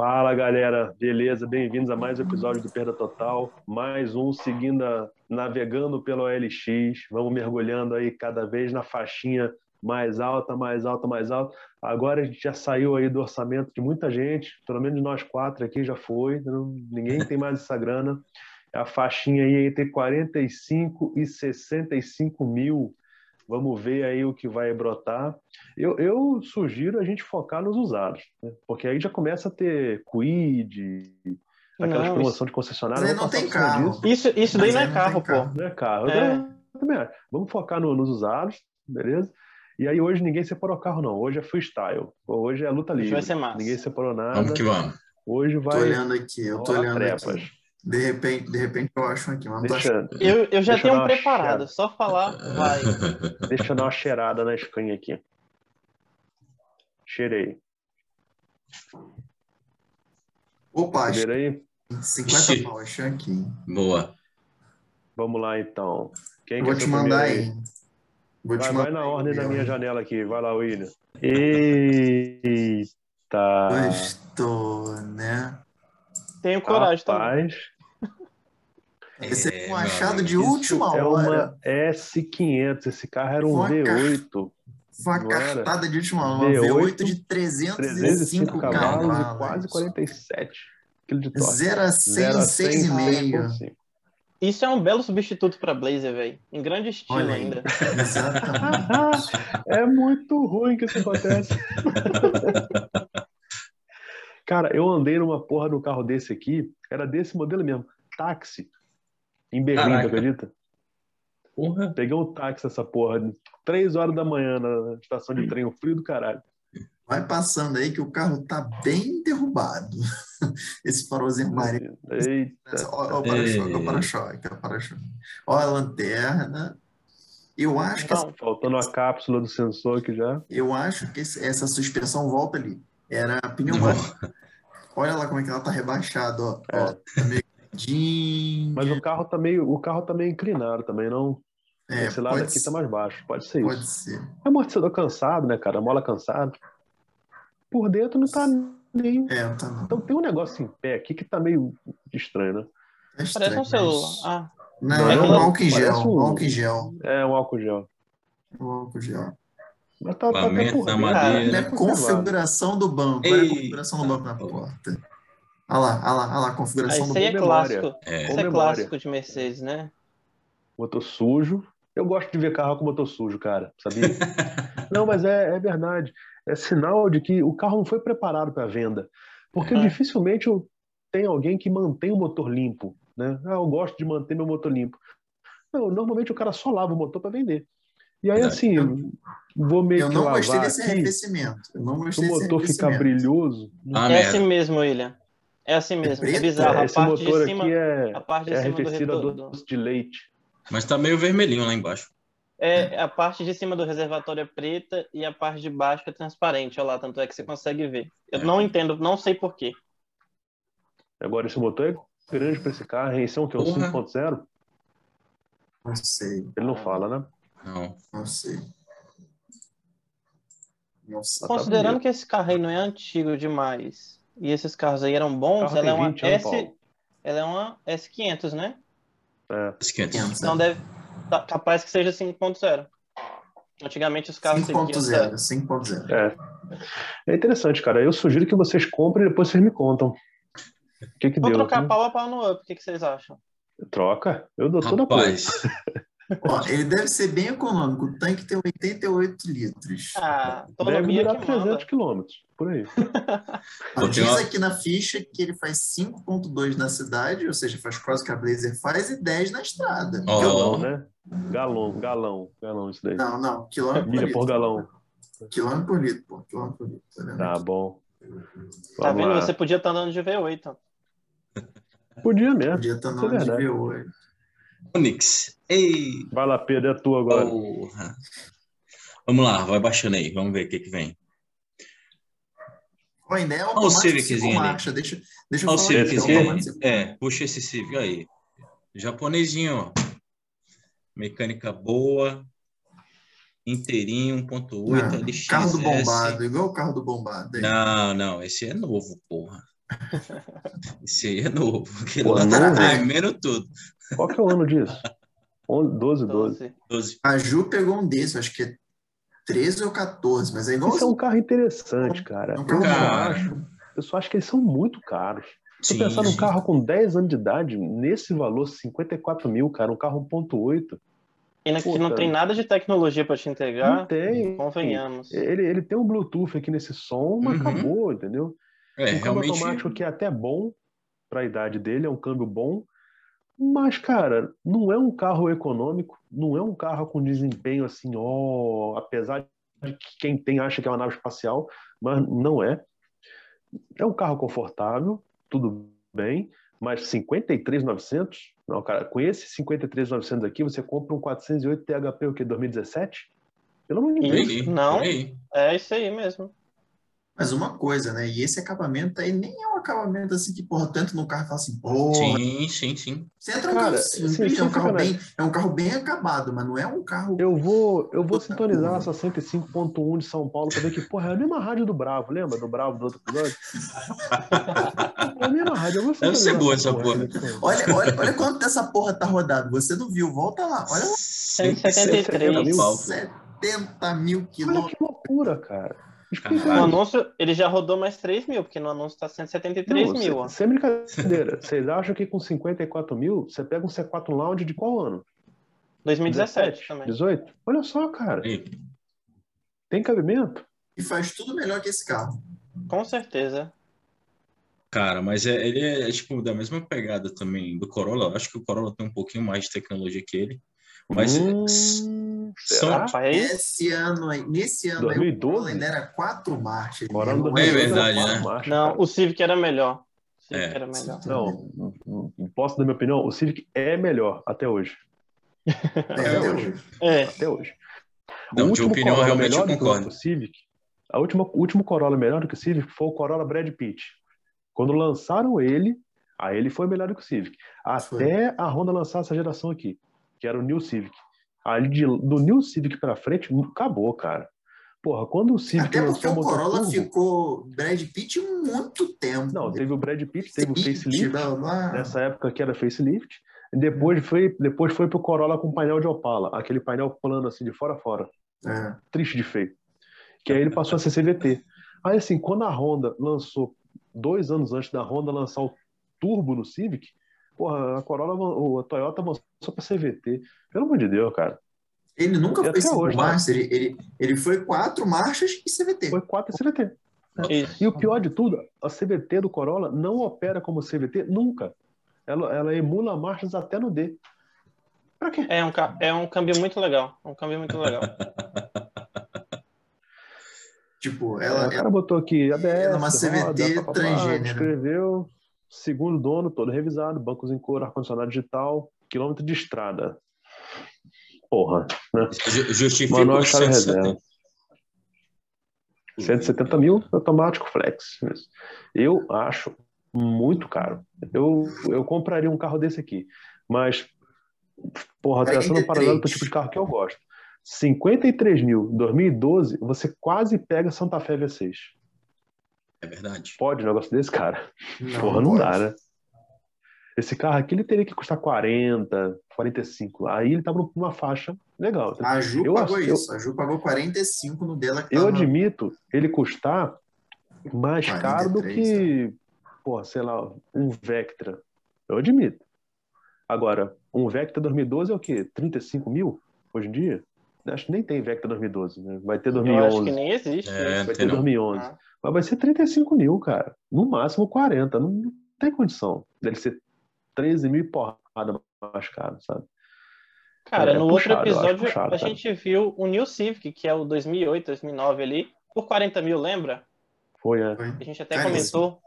Fala galera, beleza? Bem-vindos a mais um episódio do Perda Total. Mais um seguindo, a, navegando pelo OLX. Vamos mergulhando aí cada vez na faixinha mais alta, mais alta, mais alta. Agora a gente já saiu aí do orçamento de muita gente, pelo menos nós quatro aqui já foi. Ninguém tem mais essa grana. A faixinha aí entre 45 e 65 mil Vamos ver aí o que vai brotar. Eu, eu sugiro a gente focar nos usados, né? porque aí já começa a ter quid, aquelas não, promoções de concessionária. Mas não tem carro. Disso. Isso, isso daí não é carro, pô. Não é carro. É. Vamos focar no, nos usados, beleza? E aí hoje ninguém separou carro, não. Hoje é freestyle. Hoje é luta livre. Hoje vai ser massa. Ninguém separou nada. Vamos que vamos. Hoje vai. Tô olhando aqui, eu tô olhando trepas. aqui. De repente, de repente eu acho aqui, mas deixa, eu, eu já tenho um preparado, só falar, vai. Deixa eu dar uma cheirada na screen aqui. Cheirei. Opa, Cheirei. 50 pau, achei aqui. Boa. Vamos lá então. Quem Vou te mandar aí. aí? Vou vai, te mandar vai na ordem da minha janela aqui. Vai lá, William. Eita! Gostou, né? Tenho coragem Rapaz, também. Esse é um achado de última é hora. uma S500. Esse carro era um Foi V8. Foi uma cartada de última hora. V8, V8 de 305, cavalos, cavalos e quase 47 kg de torque. 0 a 100 em 6,5. Isso é um belo substituto para Blazer, velho. Em grande estilo ainda. Exatamente. é muito ruim que isso acontece. Cara, eu andei numa porra no carro desse aqui, era desse modelo mesmo, táxi, em Berlim, acredita? Porra. Peguei um táxi essa porra, três horas da manhã na estação de trem, o frio do caralho. Vai passando aí que o carro tá bem derrubado. Esse farolzinho amarelo. Eita. Olha o para-choque, olha o para-choque, olha o para-choque. Olha a lanterna. Eu acho que. Essa... Faltando a cápsula do sensor aqui já. Eu acho que essa suspensão volta ali. Era pneumática. Olha lá como é que ela tá rebaixada, ó. É. ó tá meio... Mas o carro tá meio, o carro tá meio inclinado também, não? É, Esse lado aqui ser. tá mais baixo, pode ser pode isso. Pode ser. É amortecedor cansado, né, cara? A mola cansada. Por dentro não tá nem. É, não tá não. Então tem um negócio em pé aqui que tá meio estranho, né? É estranho, Parece um celular. Ah. Não, não, é um álcool em gel. Um... álcool em gel. É, um álcool gel. Um álcool gel. Mas tá, tá até por dentro. É configuração do banco. Ei. Olha a configuração do banco na porta. Olha lá, olha lá, olha lá a configuração do banco. Isso é clássico. É. Isso é clássico de Mercedes, né? Motor sujo. Eu gosto de ver carro com motor sujo, cara. Sabia? não, mas é, é verdade. É sinal de que o carro não foi preparado para venda. Porque é. dificilmente tem alguém que mantém o motor limpo. Né? Ah, eu gosto de manter meu motor limpo. Não, normalmente o cara só lava o motor para vender. E aí, assim, eu, vou meio Eu não gostei desse aqui, arrefecimento. Eu não gostei o motor ficar brilhoso. Ah, é assim mesmo, William. É assim mesmo. É, é bizarro. É, esse a parte motor de cima, aqui é, a parte de é cima arrefecido do, a doce de leite. Mas tá meio vermelhinho lá embaixo. É, a parte de cima do reservatório é preta e a parte de baixo é transparente. Olha lá, tanto é que você consegue ver. Eu é. não entendo, não sei porquê. Agora, esse motor é grande para esse carro, hein? Esse é o que? Um 5.0? Não sei. Ele não fala, né? Não. Não sei. Nossa, Considerando tá que esse carro aí não é antigo demais e esses carros aí eram bons, ela é uma S, ela é uma S500, né? É. S500. Então deve tá, capaz que seja 5.0. Antigamente os carros 5.0, 5.0. É. É interessante, cara. Eu sugiro que vocês comprem e depois vocês me contam. O que que Vou deu? trocar pau a pau no up. O que, que vocês acham? Troca? Eu dou toda a Ó, ele deve ser bem econômico. O tanque tem 88 litros. Ah, deve durar 300 quilômetros, por aí. diz aqui na ficha que ele faz 5.2 na cidade, ou seja, faz quase que a Blazer faz, e 10 na estrada. Oh. Galão, né? Galão, galão, galão isso daí. Não, não, quilômetro Milha por, por galão. Quilômetro por litro, pô. Quilômetro por litro. Tá, tá bom. Tá vendo? Lá. Você podia estar andando de V8. Podia mesmo. Podia estar andando de V8. Onix. Ei! Vai lá, Pedro, é tua agora. Porra. Vamos lá, vai baixando aí, vamos ver o que, que vem. Oi, né? Olha o Civiczinho ali. Deixa, deixa eu Olha o Civiczinho. É, puxa esse Civic aí. Japonesinho, ó. Mecânica boa. Inteirinho, 1.8, LX. Carro do bombado, igual o carro do bombado. Aí. Não, não, esse é novo, porra. Esse aí é novo. Aquele Pô, lá tá tremendo tudo. Qual que é o ano disso? 12, 12. 12. A Ju pegou um desses, acho que é 13 ou 14, mas é igual. Esse é um carro interessante, cara. É um carro eu, acho, eu só acho que eles são muito caros. Se pensar num carro com 10 anos de idade, nesse valor, 54 mil, cara, um carro 1.8. E que não tem nada de tecnologia para te entregar. Não tem. Convenhamos. Ele, ele tem um Bluetooth aqui nesse som, mas uhum. acabou, entendeu? É, um câmbio realmente... automático que é até bom para a idade dele, é um câmbio bom. Mas, cara, não é um carro econômico, não é um carro com desempenho assim, ó, apesar de que quem tem acha que é uma nave espacial, mas não é. É um carro confortável, tudo bem, mas 53,900? Não, cara, com esse 53,900 aqui, você compra um 408 THP o que 2017? Pelo amor de Deus. Não, é isso aí mesmo. Mas uma coisa, né? E esse acabamento aí nem é um acabamento assim que, porra, tanto no carro fala assim, porra. Sim, sim, sim. Você entra um carro simples, é, um carro bem, é um carro bem acabado, mas não é um carro. Eu vou, eu vou sintonizar essa 105.1 de São Paulo pra ver que, porra, é a mesma rádio do Bravo, lembra? Do Bravo do outro episódio? é a mesma rádio, eu vou Deve ser boa essa porra. Olha, olha, olha quanto dessa porra tá rodado. Você não viu, volta lá. Olha 173 mil. 70 mil quilômetros. Olha que loucura, cara. No anúncio, ele já rodou mais 3 mil, porque no anúncio tá 173 não, mil. Sem, sem brincadeira, vocês acham que com 54 mil, você pega um C4 Lounge de qual ano? 2017 17, também. 18? Olha só, cara. Tem cabimento? E faz tudo melhor que esse carro. Com certeza. Cara, mas é, ele é, tipo da mesma pegada também do Corolla. Eu acho que o Corolla tem um pouquinho mais de tecnologia que ele. Mas hum, são... Esse ano aí, nesse ano 2012? aí, ainda era quatro marchas. é verdade, né? Marchas, não, cara. o Civic era melhor. O Civic é. era melhor. Não, posso dar minha opinião? O Civic é melhor até hoje. Até, até hoje. É. Até hoje. Não, de opinião, Corolla realmente eu concordo. O Civic, a última, o último Corolla melhor do que o Civic foi o Corolla Brad Pitt. Quando lançaram ele, aí ele foi melhor do que o Civic. Até foi. a Honda lançar essa geração aqui que era o New Civic. Ali de, do New Civic para frente, acabou, cara. Porra, quando o Civic Até porque o Corolla turbo, ficou Brad Pitt muito tempo. Não, teve o Brad Pitt, teve o facelift, nessa época que era facelift. Depois hum. foi, depois foi pro Corolla com painel de Opala, aquele painel plano assim de fora a fora. É. Triste de feio. Que aí ele passou a ser CVT. Aí assim, quando a Honda lançou, dois anos antes da Honda lançar o Turbo no Civic, Porra, a Corolla, a Toyota avançou para CVT. Pelo amor de Deus, cara. Ele nunca e foi cinco hoje, marchas, ele, ele, ele foi quatro marchas e CVT. Foi quatro e CVT. É. E o pior de tudo, a CVT do Corolla não opera como CVT nunca. Ela, ela emula marchas até no D. Pra quê? É um, é um câmbio muito legal. Um câmbio muito legal. tipo, ela. É, o cara botou aqui ABS. Ela é uma CVT transgênero. Escreveu Segundo dono, todo revisado, bancos em cor, ar-condicionado digital, quilômetro de estrada. Porra, né? Justifica Manual chave reserva. 170 mil automático flex. Eu acho muito caro. Eu, eu compraria um carro desse aqui, mas, porra, traçando um paralelo para o tipo de carro que eu gosto. 53 mil, 2012, você quase pega Santa Fé V6. É verdade. Pode um negócio desse, cara? Não, Porra, não pode. dá, né? Esse carro aqui ele teria que custar 40, 45. Aí ele tava tá numa faixa legal. A Ju eu pagou acho, isso. Eu, a Ju pagou 45 no dela. eu admito ele custar mais 43, caro do que, porra, sei lá, um Vectra. Eu admito. Agora, um Vectra 2012 é o quê? 35 mil hoje em dia? Acho que nem tem Vectra 2012, né? Vai ter 2011. Eu acho que nem existe. É, vai ter não. 2011. Ah. Mas vai ser 35 mil, cara. No máximo 40. Não, tem condição dele ser 13 mil e porrada mais caro, sabe? Cara, é, no puxado, outro episódio puxado, a cara. gente viu o New Civic, que é o 2008, 2009 ali, por 40 mil, lembra? Foi, é. A gente até comentou.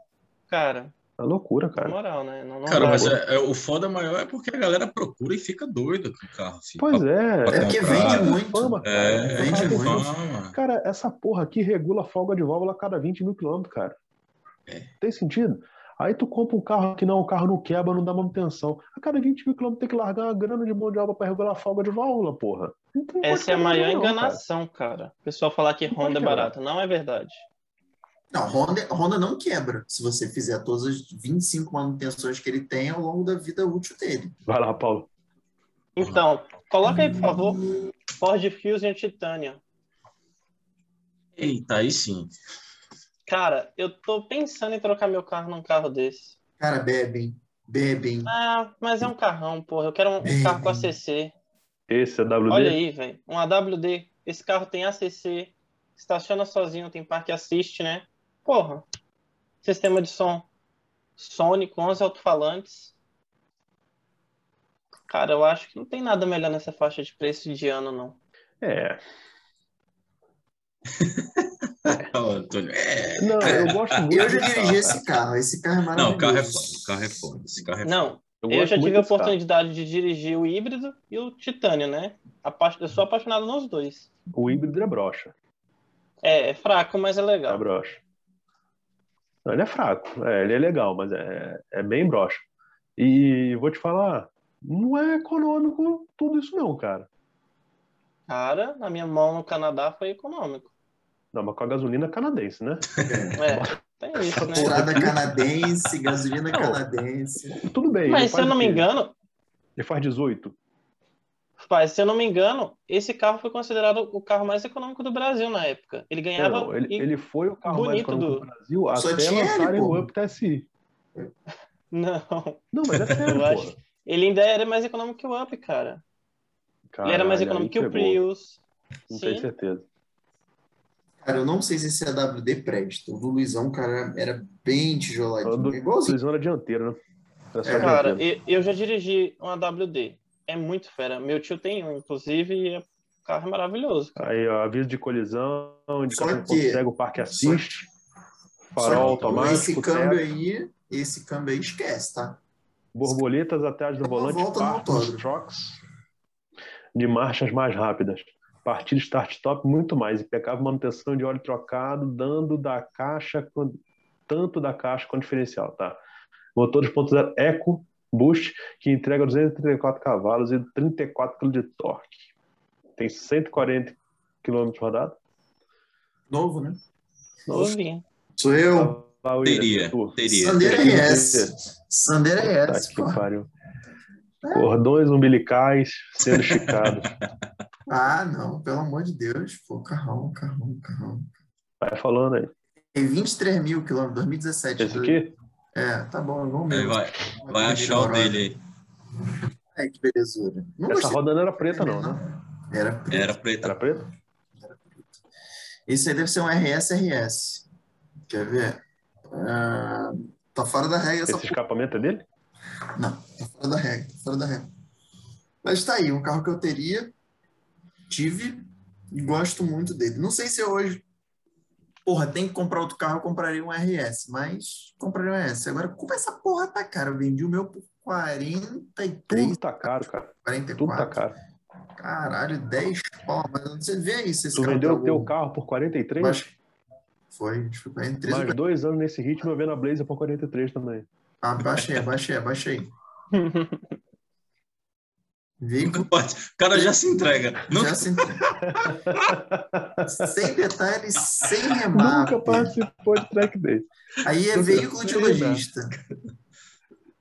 Cara, é loucura, cara. moral, né? Não, não cara, mas é, é, o foda maior é porque a galera procura e fica doida com o carro. Assim, pois pra, é. Pra é porque vende muito. Fama, é, vende muito. Cara, essa porra aqui regula a folga de válvula a cada 20 mil quilômetros, cara. É. Tem sentido? Aí tu compra um carro que não, o carro não quebra, não dá manutenção. A cada 20 mil quilômetros tem que largar uma grana de mão de obra para regular a folga de válvula, porra. Essa é a maior não, enganação, cara. cara. O pessoal falar que Honda é barato. Não é verdade. Não, Honda, Honda não quebra se você fizer todas as 25 manutenções que ele tem ao longo da vida útil dele. Vai lá, Paulo. Então, coloca aí, por favor, Ford Fusion Titanium. Eita, aí sim. Cara, eu tô pensando em trocar meu carro num carro desse. Cara, bebem. Bebem. Ah, mas é um carrão, porra. Eu quero um bebem. carro com ACC. Esse é WD? Olha aí, velho. Um AWD. Esse carro tem ACC. Estaciona sozinho, tem parque assiste, né? Porra. Sistema de som Sony com 11 alto-falantes. Cara, eu acho que não tem nada melhor nessa faixa de preço de ano, não. É. é. Não, eu gosto muito. Eu já dirigi esse carro. Esse carro é maravilhoso. Não, o carro é foda. O carro é foda. Esse carro é foda. Não, eu, eu já tive a oportunidade carro. de dirigir o híbrido e o titânio, né? Eu sou apaixonado nos dois. O híbrido é brocha. É, é fraco, mas é legal. É brocha. Não, ele é fraco. É, ele é legal, mas é, é bem brocha. E vou te falar, não é econômico tudo isso não, cara. Cara, na minha mão no Canadá foi econômico. Não, mas com a gasolina canadense, né? É, tem isso, né? Estrada canadense, gasolina não, canadense. Tudo bem. Mas se eu não me engano... Ele faz 18. Pai, se eu não me engano, esse carro foi considerado o carro mais econômico do Brasil na época. Ele ganhava. Não, ele, ele foi o carro mais econômico do, do Brasil Só até lançarem o Up TSI. Não. Não, mas é sério, eu acho... Ele ainda era mais econômico que o Up, cara. Caralho, ele era mais econômico que o Prius. Não Sim. tenho certeza. Cara, eu não sei se esse AWD presta. O do Luizão, cara, era bem tijoladinho. O do, Luizão era dianteiro, né? Era é. Cara, eu, eu, já dirigi um AWD. É muito fera. Meu tio tem um, inclusive, e o carro é maravilhoso. Cara. Aí, ó, aviso de colisão, indicação que consegue, o parque assiste, farol automático. Esse câmbio aí, esse câmbio aí esquece, tá? Borboletas atrás do volante, parques, trucks de marchas mais rápidas partida start-stop, muito mais. Impecável manutenção de óleo trocado, dando da caixa, tanto da caixa quanto diferencial, tá? Motor 2.0 Eco Boost, que entrega 234 cavalos e 34 kg de torque. Tem 140 km rodado. Novo, né? Novinho. Sou eu. Teria. Teria. Sandeira é essa. Sandeira é essa. Tá que pariu. Cordões umbilicais sendo esticados. Ah, não, pelo amor de Deus, pô, carrão, carrão, carrão. Vai falando aí. Tem 23 mil quilômetros, 2017. Esse aqui? É, tá bom, vamos ver. Vai, vai achar o dele aí. É, que belezura. Não Essa roda não era preta, não, né? Era preta. Era preta. Era preta? Era preta. Esse aí deve ser um RS-RS. Quer ver? Uh, tá fora da regra. Esse escapamento é dele? Não, tá fora da regra, tá fora da regra. Mas tá aí, um carro que eu teria tive e gosto muito dele. Não sei se hoje, porra, tem que comprar outro carro, eu compraria um RS, mas compraria um RS. Agora, como essa porra tá cara? Eu vendi o meu por 43. Tudo tá caro, cara. 44. Tudo tá caro. Caralho, 10 pau. Mas você vê aí se esse tu vendeu tá o teu carro por 43? Mas... Foi, foi 43. Mais dois anos nesse ritmo eu vendo a Blazer por 43 também. Abaixei, abaixei, abaixei. Veículo... O cara já se entrega. Nunca... Já se entrega. sem detalhes, sem remar. Nunca participou de track day. Aí é veículo de lojista.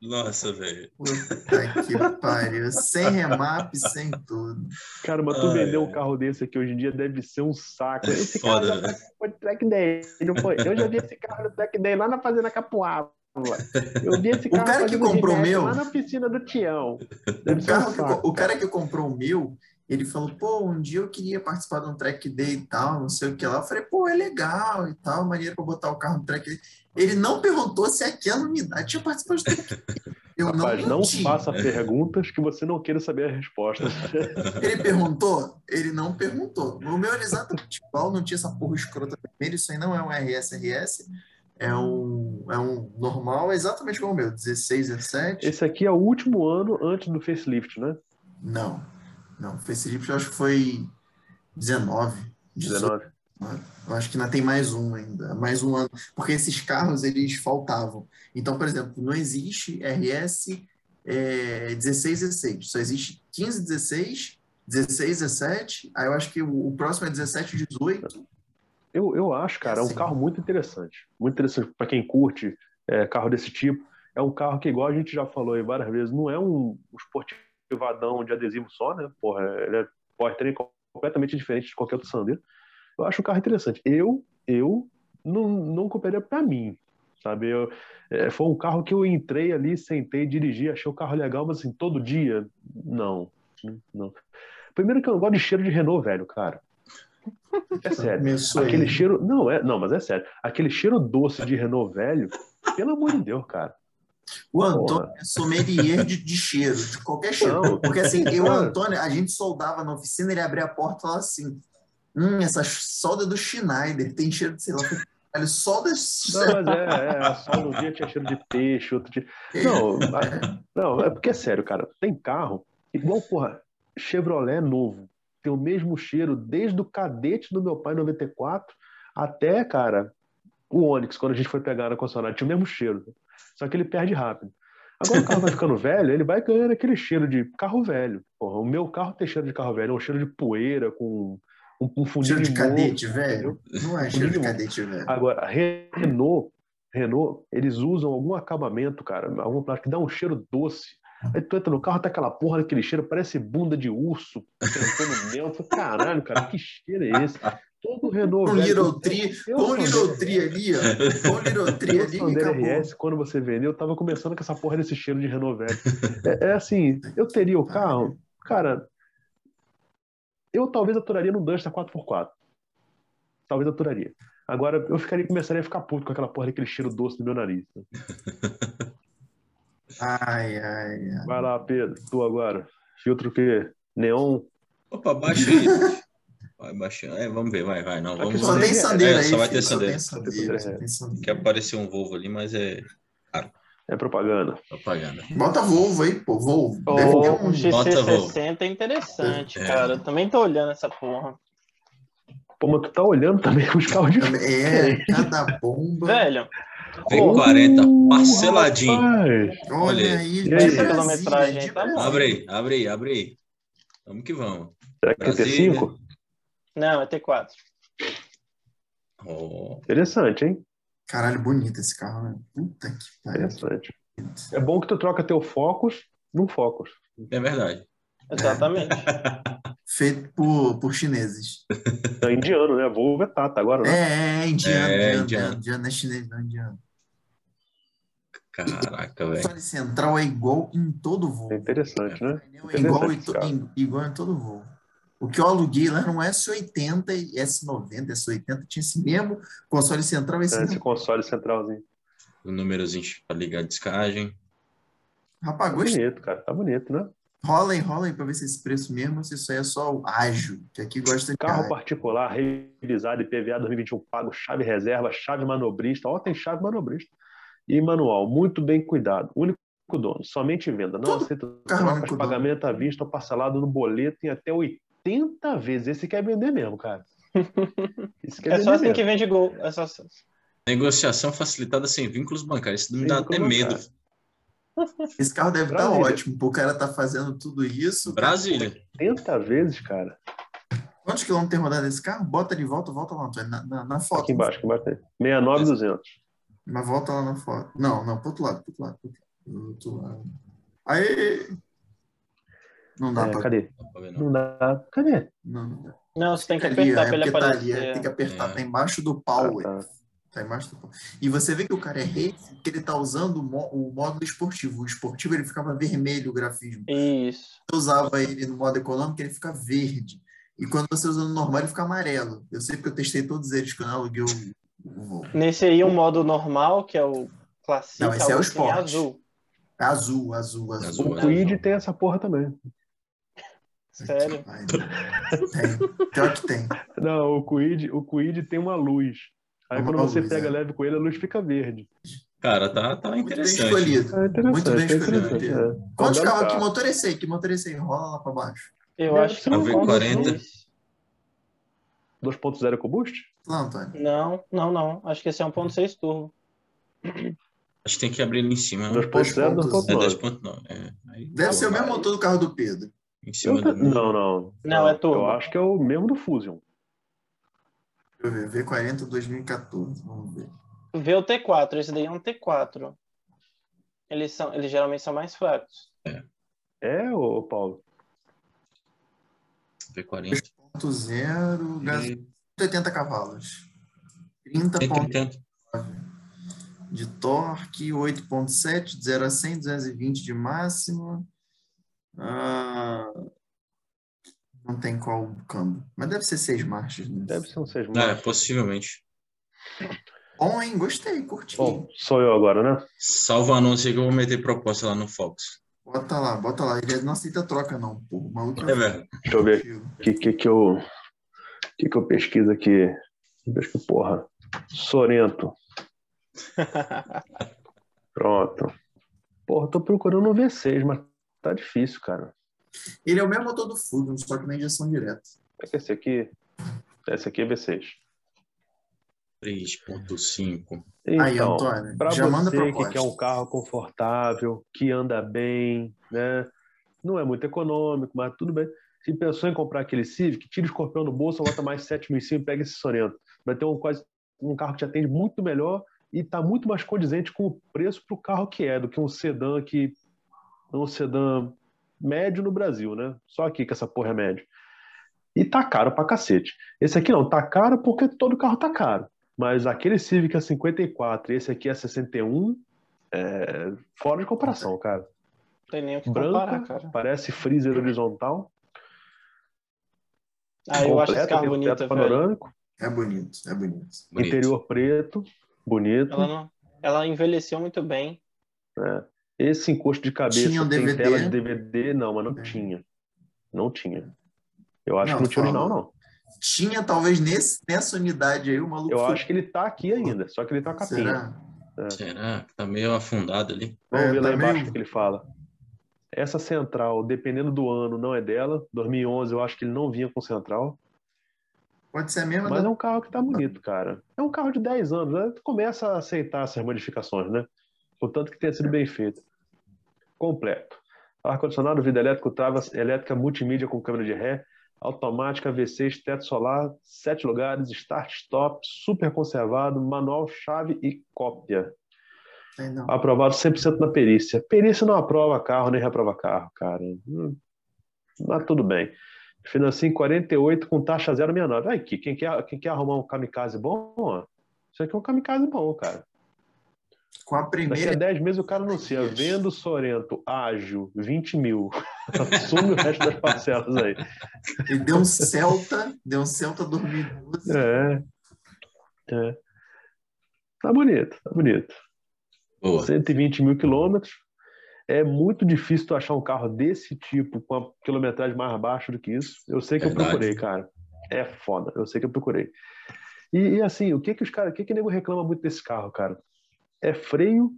Nossa, velho. Puta que pariu. Sem remap, sem tudo. Cara, mas tu Ai, vender um carro desse aqui hoje em dia deve ser um saco. É esse foda, carro já de track day. Não foi? Eu já vi esse carro no track day lá na Fazenda Capuava. Eu vi esse carro o cara que comprou o meu lá na piscina do Tião. O, carro que, o cara que comprou o meu, ele falou, pô, um dia eu queria participar de um track day e tal, não sei o que lá. Eu falei, pô, é legal e tal, maneiro pra botar o carro no track day. Ele não perguntou se aquela unidade tinha participado de track day. Eu Rapaz, não, não faça perguntas que você não queira saber a resposta. Ele perguntou? Ele não perguntou. O meu era exatamente igual, não tinha essa porra escrota vermelha, isso aí não é um RS-RS é um, é um normal, é exatamente como o meu, 16, 17. Esse aqui é o último ano antes do facelift, né? Não, não, facelift eu acho que foi 19. 19. Eu acho que ainda tem mais um ainda, mais um ano, porque esses carros eles faltavam. Então, por exemplo, não existe RS é, 16, 16, só existe 15, 16, 16, 17, aí eu acho que o, o próximo é 17, 18, Eu, eu acho, cara, é um Sim. carro muito interessante. Muito interessante para quem curte é, carro desse tipo. É um carro que, igual a gente já falou aí várias vezes, não é um, esportivadão de adesivo só, né? Porra, ele é powertrain completamente diferente de qualquer outro Sandero. Eu acho um carro interessante. Eu, eu não, não compraria para mim, sabe? Eu, é, foi um carro que eu entrei ali, sentei, dirigi, achei o carro legal, mas assim, todo dia, não. não. Primeiro que eu não gosto de cheiro de Renault, velho, cara. É sério. Aquele cheiro. Não, é, não, mas é sério. Aquele cheiro doce de Renault velho, pelo amor de Deus, cara. O Antônio é sommelier de, de cheiro, de qualquer cheiro. Não. Porque assim, eu e. Antônio, a gente soldava na oficina, ele abria a porta e falava assim: Hum, essa solda do Schneider tem cheiro de, sei lá, olha, solda. Não, mas é, é, só um dia tinha cheiro de peixe, outro dia. Não, a- não, é porque é sério, cara. Tem carro, igual, porra, Chevrolet novo. Tem o mesmo cheiro desde o cadete do meu pai 94 até, cara, o Onix, quando a gente foi pegar na concessionária, tinha o mesmo cheiro. Só que ele perde rápido. Agora o carro vai ficando velho, ele vai ganhando aquele cheiro de carro velho. Porra, o meu carro tem cheiro de carro velho, é um cheiro de poeira com um, um fundinho Cheiro de cadete, entendeu? velho. Não é cheiro de cadete, velho. Agora, Renault, Renault, eles usam algum acabamento, cara, algum plástico que dá um cheiro doce. Aí tu entra no carro, tá aquela porra daquele cheiro, parece bunda de urso, sentando dentro. Caralho, cara, que cheiro é esse? Todo. Um velho, Little Tree, sou Little. Tree ali, ó. Um Little Tree ali. RS, quando você vendeu, eu tava começando com essa porra desse cheiro de velho. É, é assim, eu teria o carro, cara, eu talvez aturaria no Duster 4x4. Talvez aturaria. Agora, eu ficaria, começaria a ficar puto com aquela porra daquele cheiro doce no meu nariz. né? Ai, ai, ai. Vai lá, Pedro, tu agora. Filtro o quê? Neon? Opa, baixa aí. Vai baixando. É, vamos ver, vai, vai. Não, vamos Só Só tem sandeira é, aí. só vai filho, ter sandeira. Só tem sandeira, só tem sandeira. Quer aparecer um Volvo ali, mas é É propaganda. propaganda. Bota Volvo aí, pô. Volvo. O, Deve ter o um- Bota, XC60 é interessante, É. cara. Eu também tô olhando essa porra. Pô, mas tu tá olhando também os carros de É, cada bomba. Velho, V40, parceladinho. Rapaz, Olha Olha aí, E? Brasília, Quilometragem, tá bom. Abre aí, abre aí, abre aí. Vamos que vamos. será que é Brasília. T5? não, é T4. Ó, Interessante, hein? Caralho, bonito esse carro, né? Puta que pariu. Interessante. É bom que tu troca teu Focus num Focus. é verdade. Exatamente. Feito por, por chineses. É indiano, né? Volvo é Tata agora, né? É, é, indiano, É, indiano, indiano. indiano, não é chinês, não, é indiano. Caraca, O velho. console central é igual em todo voo. É interessante, né? O painel é igual em, Interessante, to- cara. em- igual em todo voo. O que eu aluguei lá no S80 e S90, S80 tinha esse mesmo console central, esse É, Esse console centralzinho. O númerozinho para ligar a descagem. Rapaz, Tá bonito, cara. Tá bonito, né? Rola aí, rola aí pra ver se esse preço mesmo, ou se isso aí é só o ágil, que aqui gosta de Carro ágil. particular, revisado IPVA 2021 pago, chave reserva, chave manobrista. Ó, tem chave manobrista. E manual, muito bem cuidado. Único dono, somente venda. Não Tudo aceita trocas, dono. pagamento à vista ou parcelado no boleto em até 80 vezes. Esse quer vender mesmo, cara. Esse quer É vender só assim mesmo. que vende gol. É só... Negociação facilitada sem vínculos bancários. Isso me dá até vínculo medo. Esse carro deve estar Brasília. ótimo, pô, o cara tá fazendo tudo isso. Brasília. 80 vezes, cara. Quantos quilômetros tem rodado esse carro? Bota de volta, volta lá, Antônio, na, na, na foto. Aqui embaixo, aqui embaixo. tem. 69,200. Mas volta lá na foto. Não, não, pro outro lado, pro outro lado. Pro outro lado. Aí. Não dá É, pra. cadê? Não. Dá. Cadê? Não, não dá. Não, você tem que apertar é pra ele porque tá ali, aparecer. é, tem que apertar, É. tá embaixo do Ah, power. tá. Tá embaixo do power. E você vê que o cara é rei, porque ele tá usando o, mo- o módulo esportivo. O esportivo ele ficava vermelho o grafismo. Isso. Eu usava ele no modo econômico, ele fica verde. E quando você usa no normal, ele fica amarelo. Eu sei porque eu testei todos eles quando eu aluguei o, o Volvo. Nesse aí, o modo normal, que é o clássico, Não, esse é o esporte. azul. Azul, azul, azul. Azul, O é. Quid tem essa porra também. Sério. Ai, tem. Pior que tem. Não, o Quid, o Quid tem uma luz. Aí Uma quando você luz, pega é. leve com ele, a luz fica verde. Cara, tá, tá Muito bem interessante. escolhido. É interessante. Muito bem é interessante, escolhido. é. Quantos um belo carros? Que carro. motor é esse aí? Que motor é esse aí? Rola lá pra baixo. Eu Deve acho que ser é um um V40. 1.6. 2.0 combust? Lá, Antônio. Não, não, não. Acho que esse é 1.6 turbo. Acho que tem que abrir ali em cima. né? 2.0, pontos. É 2.9. 2.9. É, aí, Deve pô, ser o mesmo motor do carro do Pedro. Em cima Eu do... Não, não. Não, é turbo. Eu acho que é o mesmo do Fusion. Deixa eu ver, V40 2014, vamos ver. Vê o T4, esse daí é um T4. Eles, são, eles geralmente são mais fracos. É, ô Paulo? V40. 2.0, gás E 80 cavalos. 30 pontos 180. de torque, 8.7, de 0 a 100, 220 de máxima. Ah, não tem qual câmbio. Mas deve ser seis marchas. Né? Deve ser um seis É, marchas. possivelmente. Bom, hein? Gostei, curti. Bom, sou eu agora, né? Salva anúncio aí que eu vou meter proposta lá no Fox. Bota lá, bota lá. Ele não aceita troca, não, pô. Maluco É verdade. Deixa eu ver o que, que, que eu. que, que eu pesquiso aqui? Deixa que porra. Sorento. Pronto. Porra, tô procurando um V6, mas tá difícil, cara. Ele é o mesmo motor do Fusion, só que na injeção direta. Pega esse aqui. Esse aqui é V6. 3.5. Aí, Então, Antônio, para já manda você que quer um carro confortável, que anda bem, né? Não é muito econômico, mas tudo bem. Se pensou em comprar aquele Civic, tira o escorpião do bolso, bota mais 7 mil e pega esse Sorento. Vai ter um, quase, um carro que te atende muito melhor e está muito mais condizente com o preço para o carro que é, do que um sedã que é um sedã médio no Brasil, né? Só aqui que essa porra é médio. E tá caro pra cacete. Esse aqui não, tá caro porque todo carro tá caro. Mas aquele Civic é 54 e esse aqui é 61, é fora de comparação, cara. Não tem nem o que comparar, cara. parece freezer horizontal. Ah, eu acho esse carro bonito, panorâmico, É bonito, é bonito. Bonito. interior preto, bonito. Ela, não, ela envelheceu muito bem. né? Esse encosto de cabeça Tinha um DVD? tela de DVD? Não, mas não É. tinha. Não tinha. Eu acho Não, que não tinha original, não. Tinha, talvez, nesse, nessa unidade aí, o maluco. Eu foi- acho que ele tá aqui ainda, só que ele tá com a capinha. Será? Será tá meio afundado ali? Vamos É, ver lá tá embaixo meio- o que ele fala. Essa central, dependendo do ano, não é dela. 2011 eu acho que ele não vinha com central. Pode ser a mesma Mas da... é um carro que tá bonito, cara. É um carro de 10 anos, né? Tu começa a aceitar essas modificações, né? Contanto que tenha sido bem feito. Completo. Ar-condicionado, vidro elétrico, trava elétrica multimídia com câmera de ré, automática V6, teto solar, sete lugares, start-stop, super conservado, manual, chave e cópia. Não. Aprovado 100% na perícia. Perícia não aprova carro, nem reprova carro, cara. Hum, Mas tudo bem. Financia em 48 com taxa 069. Aí, aqui, quem quer, quem quer arrumar um kamikaze bom, ó, isso aqui é um kamikaze bom, cara. Com a Daqui a primeira. 10 meses o cara anuncia, vendo Sorento, ágil, 20 mil. Assume o resto das parcelas aí. Ele deu um Celta, deu um Celta 2012. É. é. Tá bonito, tá bonito. Boa. 120 mil quilômetros. É muito difícil tu achar um carro desse tipo com a quilometragem mais baixa do que isso. Eu sei que Verdade. eu procurei, cara. É foda. Eu sei que eu procurei. E, e, assim, o que que os caras, o que que o nego reclama muito desse carro, cara? É freio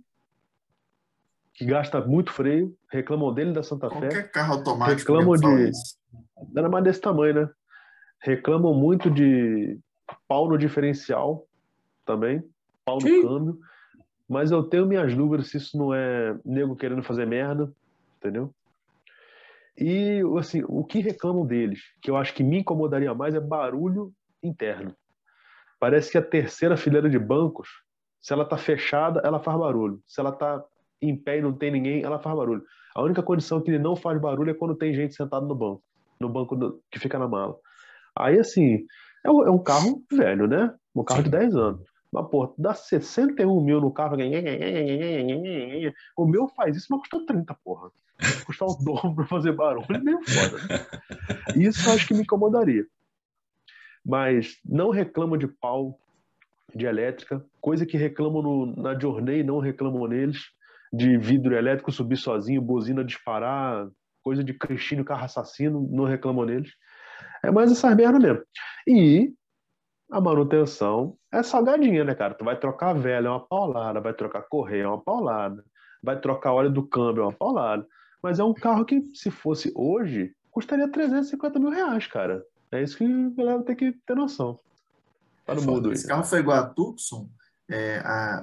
que gasta muito freio. Reclamam dele da Santa Fé. Qualquer carro automático. Reclamam de-. Era mais desse tamanho, né? Reclamam muito de pau no diferencial também, pau no Sim. câmbio. Mas eu tenho minhas dúvidas se isso não é nego querendo fazer merda, entendeu? E assim, o que reclamam deles, que eu acho que me incomodaria mais, é barulho interno. Parece que a terceira fileira de bancos, se ela tá fechada, ela faz barulho. Se ela tá em pé e não tem ninguém, ela faz barulho. A única condição que ele não faz barulho é quando tem gente sentada no banco, no banco do- que fica na mala. Aí, assim, é um, é um carro velho, né? Um carro de 10 anos. Mas, pô, dá 61 mil no carro. O meu faz isso, mas custou 30, porra. Custar o dobro pra fazer barulho, é meio foda. Né? Isso eu acho que me incomodaria. Mas não reclamo de pau de elétrica, coisa que reclamam no, na Journey, não reclamam neles, de vidro elétrico subir sozinho, buzina disparar, coisa de Cristino carro assassino, não reclamam neles. É mais essa merda mesmo. E a manutenção é salgadinha, né, cara? Tu vai trocar velha, é uma paulada, vai trocar correia, é uma paulada, vai trocar óleo do câmbio, é uma paulada. Mas é um carro que, se fosse hoje, custaria 350 mil reais, cara. É isso que a galera tem que ter noção. Tá no É aí. Esse carro foi igual a Tucson. É,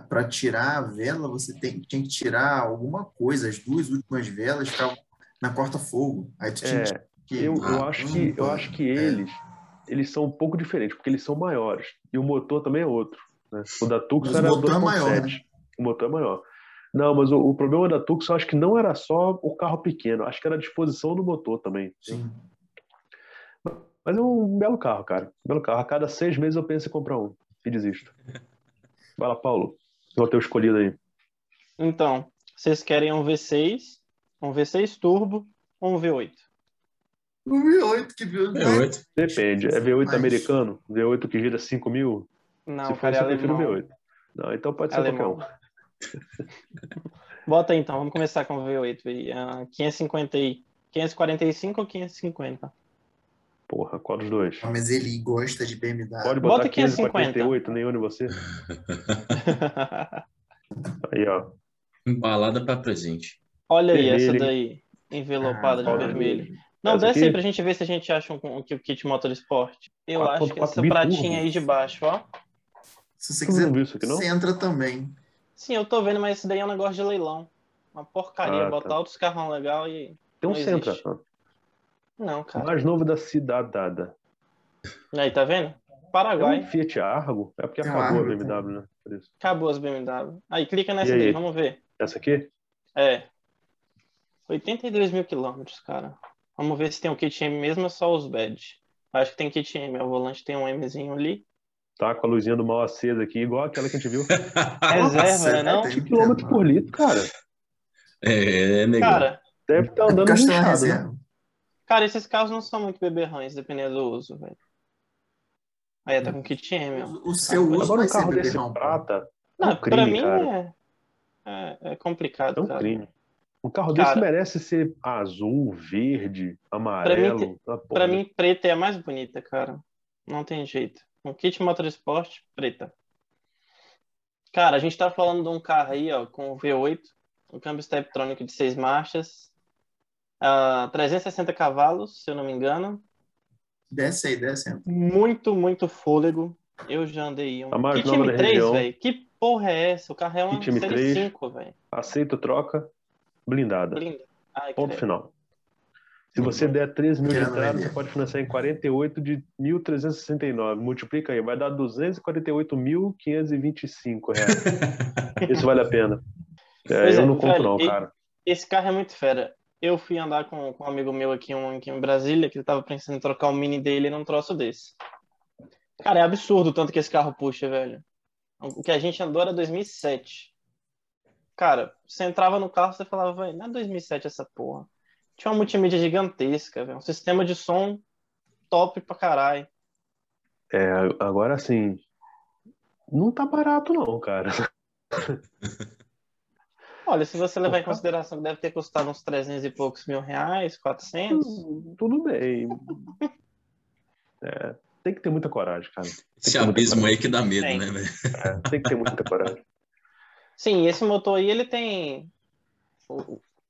para tirar a vela, você tem, tinha que tirar alguma coisa. As duas últimas velas ficavam na corta-fogo. Aí tu tinha É, que. eu, eu Ah, acho que eu acho que é. eles eles são um pouco diferentes, porque eles são maiores. E o motor também é outro. Né? O da Tucson era motor é maior, 2.7. né? O motor é maior. Não, mas o, o problema da Tucson eu acho que não era só o carro pequeno, acho que era a disposição do motor também. Sim. Mas é um belo carro, cara. Um belo carro. A cada seis meses eu penso em comprar um e desisto. Vai lá, Paulo. Qual é o teu escolhido aí? Então, vocês querem um V6, um V6 Turbo ou um V8? O V8 que viu. É oito. Depende. É V8 Mas- americano? V8 que gira 5 mil? Não, Se for cara, isso, é eu prefiro o alemão. V8. Não, então pode ser Alemão. qualquer um. Bota aí então, vamos começar com o V8. aí. Ah, 550 e 545 ou 550? Porra, qual dos dois? Ah, Mas ele gosta de BMW. Pode Bota botar 15 para 550. 48, nem onde você. Aí, ó. Embalada para presente. Olha aí Vermelho, essa hein? daí, envelopada de Ah, vermelho. Não, Essa desce aqui? aí pra gente ver se a gente acha um, um kit Motorsport. Eu 4.4 acho que essa pratinha aí de baixo, ó. Se você quiser, isso aqui, não? você entra também. Sim, eu tô vendo, mas esse daí é um negócio de leilão. Uma porcaria, Ah, botar tá. outros carrão legal e. Tem um Sentra. Não, cara. Mais novo da cidadada. Aí, tá vendo? É um Paraguai. Fiat Argo? É porque É acabou a BMW, né? Por isso. Acabou as BMW. Aí, clica nessa aí? daí, vamos ver. Essa aqui? É. 82 mil quilômetros, cara. Vamos ver se tem o kit M mesmo ou só os badge. Acho que tem kit M. O volante tem um Mzinho ali. Tá com a luzinha do mal acesa aqui, igual aquela que a gente viu. Reserva, né? Não? tem 20 km por litro, cara. É, é negão. Cara, Deve estar É andando inchado, né? Cara, esses carros não são muito beberrães, dependendo do uso, velho. Aí tá com kit M, ó. O seu uso Agora vai um ser carro desse pô. prata é Não, um pra crime, mim cara. é, é, é complicado, É um cara. crime. Um carro Cara- desse merece ser azul, verde, amarelo. ah, porra. Pra mim, preta é a mais bonita, cara. Não tem jeito. Um kit Motorsport, preta. Cara, a gente tá falando de um carro aí, ó, com o V8, um câmbio steptronic de seis marchas, ah, 360 cavalos, se eu não me engano. Desce aí, desce aí. Muito, muito fôlego. Eu já andei um. A mais da M3, região. velho. Que porra é essa? O carro é uma Kit M3. série 5, velho. Aceito troca, blindada. Linda. Ai, Ponto final. Se você der 13 mil de entrada, vender. você pode financiar em 48 de 1.369. Multiplica aí, vai dar 248.525 reais. Isso vale a pena. É, eu é, não compro velho, não, e- cara. Esse carro é muito fera. Eu fui andar com, com um amigo meu aqui, um, aqui em Brasília, que ele tava pensando em trocar o mini dele num troço desse. Cara, é absurdo o tanto que esse carro puxa, velho. O que a gente andou era 2007. Cara, você entrava no carro, você falava, velho, não é 2007 essa porra. Tinha uma multimídia gigantesca, velho. Um sistema de som top pra caralho. É, agora assim, não tá barato não, cara. Olha, se você levar em consideração que deve ter custado uns 300 e poucos mil reais, 400. Hum, Tudo bem. É, tem que ter muita coragem, cara. Esse Tem ter abismo aí que dá medo, Tem. né, velho? É, tem que ter muita coragem. Sim, esse motor aí, ele tem,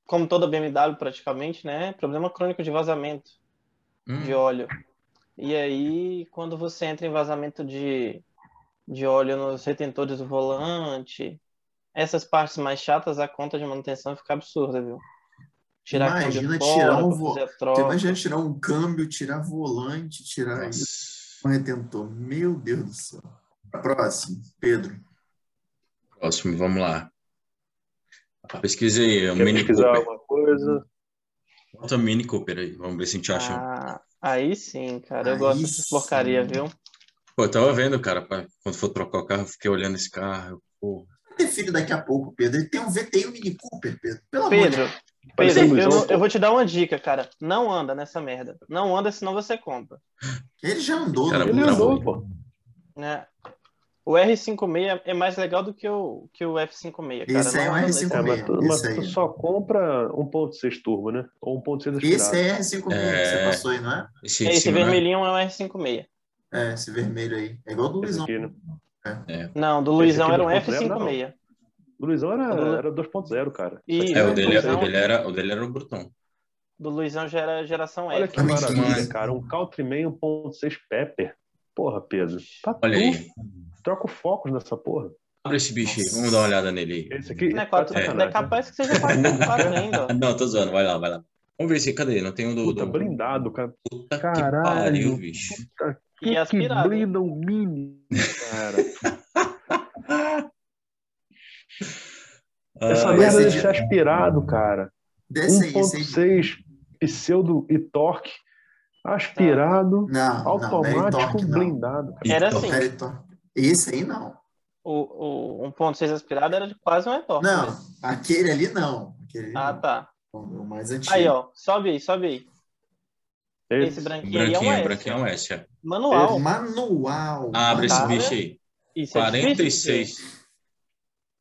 como toda BMW praticamente, né? Problema crônico de vazamento Hum, de óleo. E aí, quando você entra em vazamento de, de óleo nos retentores do volante, essas partes mais chatas, a conta de manutenção fica absurda, viu? Tirar Imagina câmbio tirar fora, um vo- fazer a Você troca. imagina tirar um câmbio, tirar volante, tirar isso, um retentor. Meu Deus do céu. Próximo, Pedro. Próximo, vamos lá. Pesquisei o Quer Mini pesquisar Cooper. alguma coisa? Bota Mini Cooper aí, vamos ver se a gente acha um. Ah, aí sim, cara. Eu Aí gosto dessas sim. porcaria, viu? Pô, eu tava vendo, cara, pra- quando for trocar o carro, eu fiquei olhando esse carro. Ter filho daqui a pouco, Pedro. Ele tem um VTI, um Mini Cooper, Pedro. Pelo amor de Pedro, Pedro, eu, Luizão, não- eu vou te dar uma dica, cara. Não anda nessa merda. Não anda, senão você compra. Ele já andou. Cara, né? Ele andou, pô. né? O R56 é mais legal do que o, que o F56, cara. Esse é um anda R56. nesse- É, mas, tu, mas Esse tu só compra 1.6 turbo, né? Ou 1.6 Esse aspirado. é R56 que você É. passou aí, não é? esse, Esse cima, né? vermelhinho é um R56. É, esse vermelho aí. É igual do Esse Luizão. aqui, né? Não, do Luizão aqui era um 2.0 não. F56. O Luizão era, Do- era 2.0, cara. E- É, o dele, Luizão- o dele era, o dele era o Brutão. Do Luizão já era geração Olha F. que Mentira. maravilha, cara. Um Countryman 1.6 Pepper. Porra, Pedro. Tá Olha tu. aí. Troca o foco nessa porra. Abre esse bicho aí, vamos dar uma olhada nele aí. Esse aqui Não é, tá quatro, de é sacanagem, né? capaz que seja 4.4 ainda. Não, tô zoando, vai lá, vai lá. Vamos ver se, cadê? Não tem um do... Puta, do... blindado, cara. Puta que Caralho. pariu, bicho. Puta que, que aspirado. blinda um Mini, cara? Essa Ah, merda esse ser aspirado, cara. Desce aí, esse aí. 1.6 pseudo e torque aspirado, Não, automático, não não. blindado. cara. Era assim. Esse aí não. O, o 1.6 aspirado era de quase um e-torque. Não, né? aquele ali não. Aquele ali Ah, não. tá. O mais antigo. Aí, ó. Sobe aí, sobe aí. Esse Esse, branquinho, aí é um Branquinho, S. branquinho é um S. é. Manual. Manual. Abre esse Tá. bicho aí. Isso é difícil 46.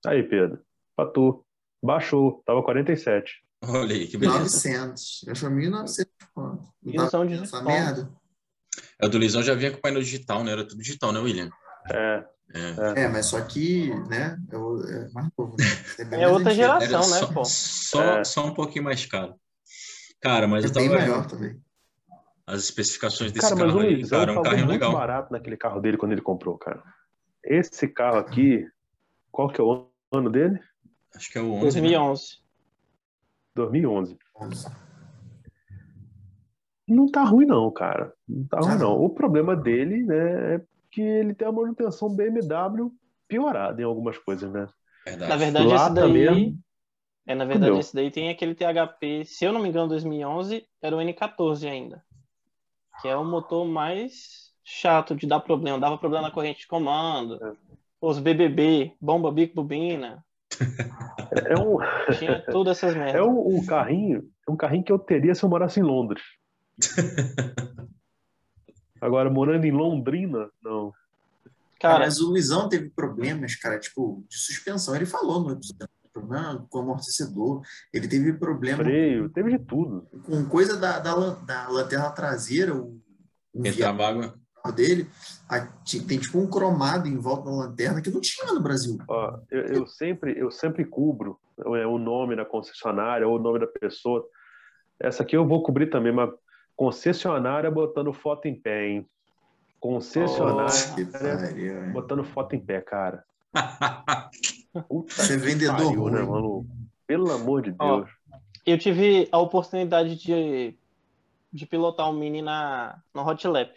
Aí, Pedro. Pra tu. Baixou. Tava 47. Olha aí, que beleza. 900. Eu achei 1900 quanto? E não são de Essa merda. É, o do Lisão já vinha com painel digital, né? Era tudo digital, né, William? É. É. É, mas só que, né, é, o- é mais novo, né? É, bem É mais outra geração. Era né, só, pô? só, É. só um pouquinho mais caro. Cara, mas É eu bem tava melhor vendo também. as especificações desse Cara, mas carro o aí. Luizão Cara, é um pagou carrinho muito legal. barato naquele carro dele quando ele comprou, cara. Esse carro aqui, qual que é o ano dele? Acho que é o 11. né? 2011. 2011. Não tá ruim não, cara. Não tá ruim Ah, não. O problema dele, né, é que ele tem a manutenção BMW piorada em algumas coisas, né? Verdade. Na verdade, Lá esse daí. também- É, na verdade, Fudeu. esse daí tem aquele THP, se eu não me engano, 2011, era o N14 ainda. Que é o motor mais chato de dar problema. Dava problema na corrente de comando. É. Os BBB, bomba, bico, bobina. É um, Tinha todas essas merdas. é um, um carrinho, é um carrinho que eu teria se eu morasse em Londres. Agora, morando em Londrina, não. Cara, mas o Luizão teve problemas, cara, tipo, de suspensão. Ele falou no episódio, problema com amortecedor. Ele teve problema Freio, teve de tudo. com coisa da, da, da lanterna traseira, o, o Entrava água. Dele. a- tem tipo um cromado em volta da lanterna que não tinha no Brasil. Ó, eu, eu sempre, eu sempre cubro é, o nome da concessionária ou o nome da pessoa. Essa aqui eu vou cobrir também, mas concessionária botando foto em pé, hein? Concessionária Que pariu, hein? botando foto em pé, cara. Puta Você é vendedor pariu, né, mano? Pelo amor de Ó, Deus. eu tive a oportunidade de, de pilotar um Mini na, no Hot Lap.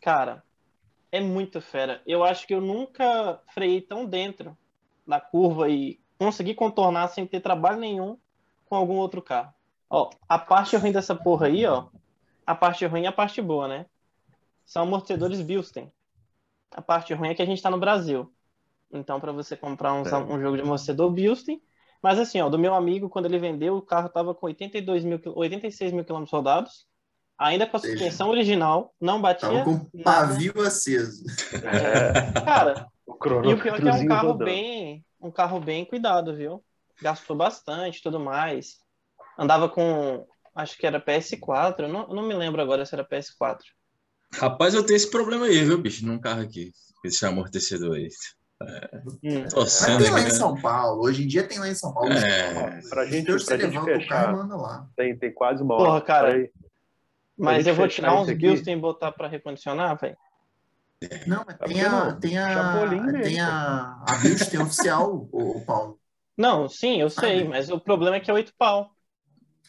Cara, é muito fera. Eu acho que eu nunca freiei tão dentro da curva e consegui contornar sem ter trabalho nenhum com algum outro carro. Ó, a parte ruim dessa porra aí, ó. A parte ruim e a parte boa, né? São amortecedores Bilstein. A parte ruim é que a gente tá no Brasil. Então, para você comprar uns- É. um jogo de amortecedor Bilstein. Mas assim, ó, do meu amigo, quando ele vendeu, o carro tava com 82 mil, quil- 86 mil quilômetros rodados. Ainda com a suspensão original, não batia. Tava com nada. pavio aceso. É, Cara, o e o pior é que é um carro rodando. bem, um carro bem cuidado, viu? Gastou bastante, tudo mais. Andava com, acho que era PS4, eu não, não me lembro agora se era PS4. Rapaz, eu tenho esse problema aí, viu, bicho? Num carro aqui. Esse amortecedor aí. Hum. Mas Torcendo tem lá em? São Paulo. Hoje em dia tem lá em São Paulo. É. Pra gente, pra você gente levanta o fechar, carro e manda lá. tem, tem quase uma hora. Porra, cara. Mas eu vou tirar uns Bilstein e botar pra recondicionar, velho. Não, mas Tá tem a, não. tem a, Chapolin mesmo, tem a, a Bilstein oficial, o, Paulo. Não, sim, eu sei, Sabe? mas o problema é que é oito pau.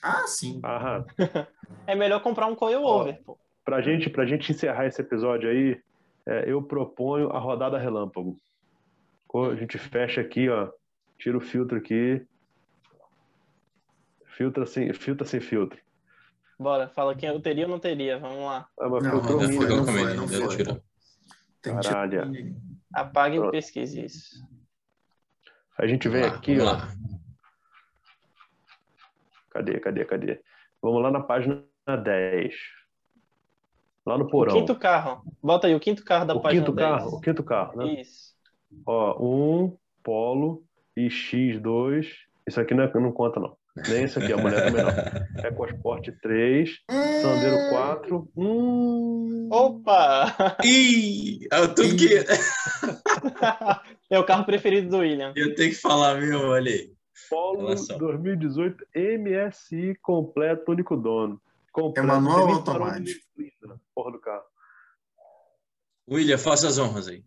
Ah, sim. Aham. É melhor comprar um coilover, pô. Pra gente, pra gente encerrar esse episódio aí, é, eu proponho a rodada relâmpago. A gente fecha aqui, ó. Tira o filtro aqui. Filtra sem, filtra sem filtro. Bora, fala quem eu teria ou não teria, vamos lá. Ah, mas Não, não foi, não foi, não deu foi. Tem que Caralho. Apague e pesquise isso. A gente vem Vamos lá, aqui, vamos ó. lá. Cadê, cadê, cadê? Vamos lá na página 10. Lá no O porão. quinto carro. Bota aí, o quinto carro da o página quinto 10. carro, o quinto carro, né? Isso. Ó, um Polo e X2. Isso aqui não, é, não conta, não. Nem isso aqui, a mulher também não. EcoSport 3, Sandero 4. Hum, Opa! Ih, tô que é o carro preferido do William. eu tenho que falar mesmo, olha aí. Polo Olha só. 2018 MSI completo, único dono. Completo, É manual ou automático? Porra do carro. William, faça as honras aí.